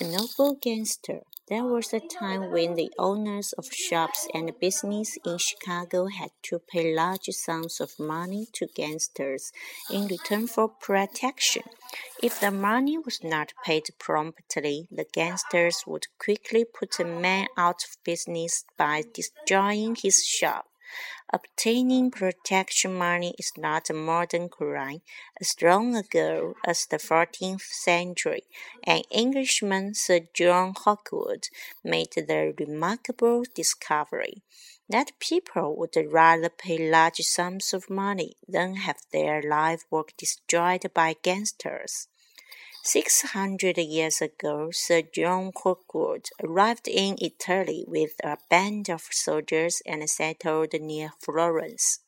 A noble gangster. There was a time when the owners of shops and business in Chicago had to pay large sums of money to gangsters in return for protection. If the money was not paid promptly, the gangsters would quickly put a man out of business by destroying his shop. Obtaining protection money is not a modern crime. As long ago as the fourteenth century, an Englishman, Sir John Hawkwood, made the remarkable discovery that people would rather pay large sums of money than have their life work destroyed by gangsters. Six hundred years ago, Sir John Hawkwood arrived in Italy with a band of soldiers and settled near Florence.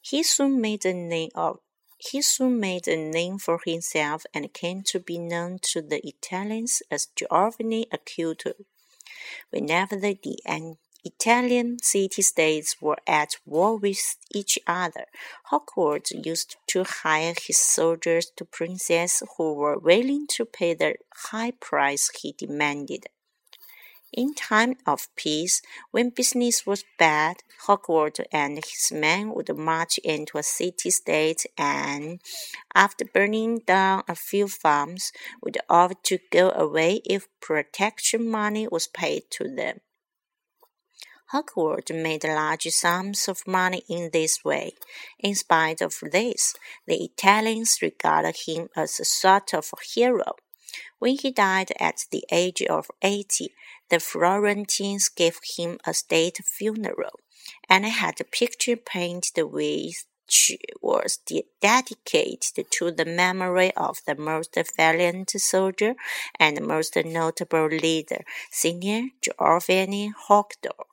He soon made a name of he soon made a name for himself and came to be known to the Italians as Giovanni Acuto. Whenever the, Italian city-states were at war with each other. Hawkwood used to hire his soldiers to princes who were willing to pay the high price he demanded. In time of peace, when business was bad, Hawkwood and his men would march into a city-state and, after burning down a few farms, would offer to go away if protection money was paid to them. Hawkwood made large sums of money in this way. In spite of this, the Italians regarded him as a sort of hero. When he died at the age of eighty, the Florentines gave him a state funeral, and had a picture painted which was dedicated to the memory of the most valiant soldier and most notable leader, Signor Giovanni Haukodue.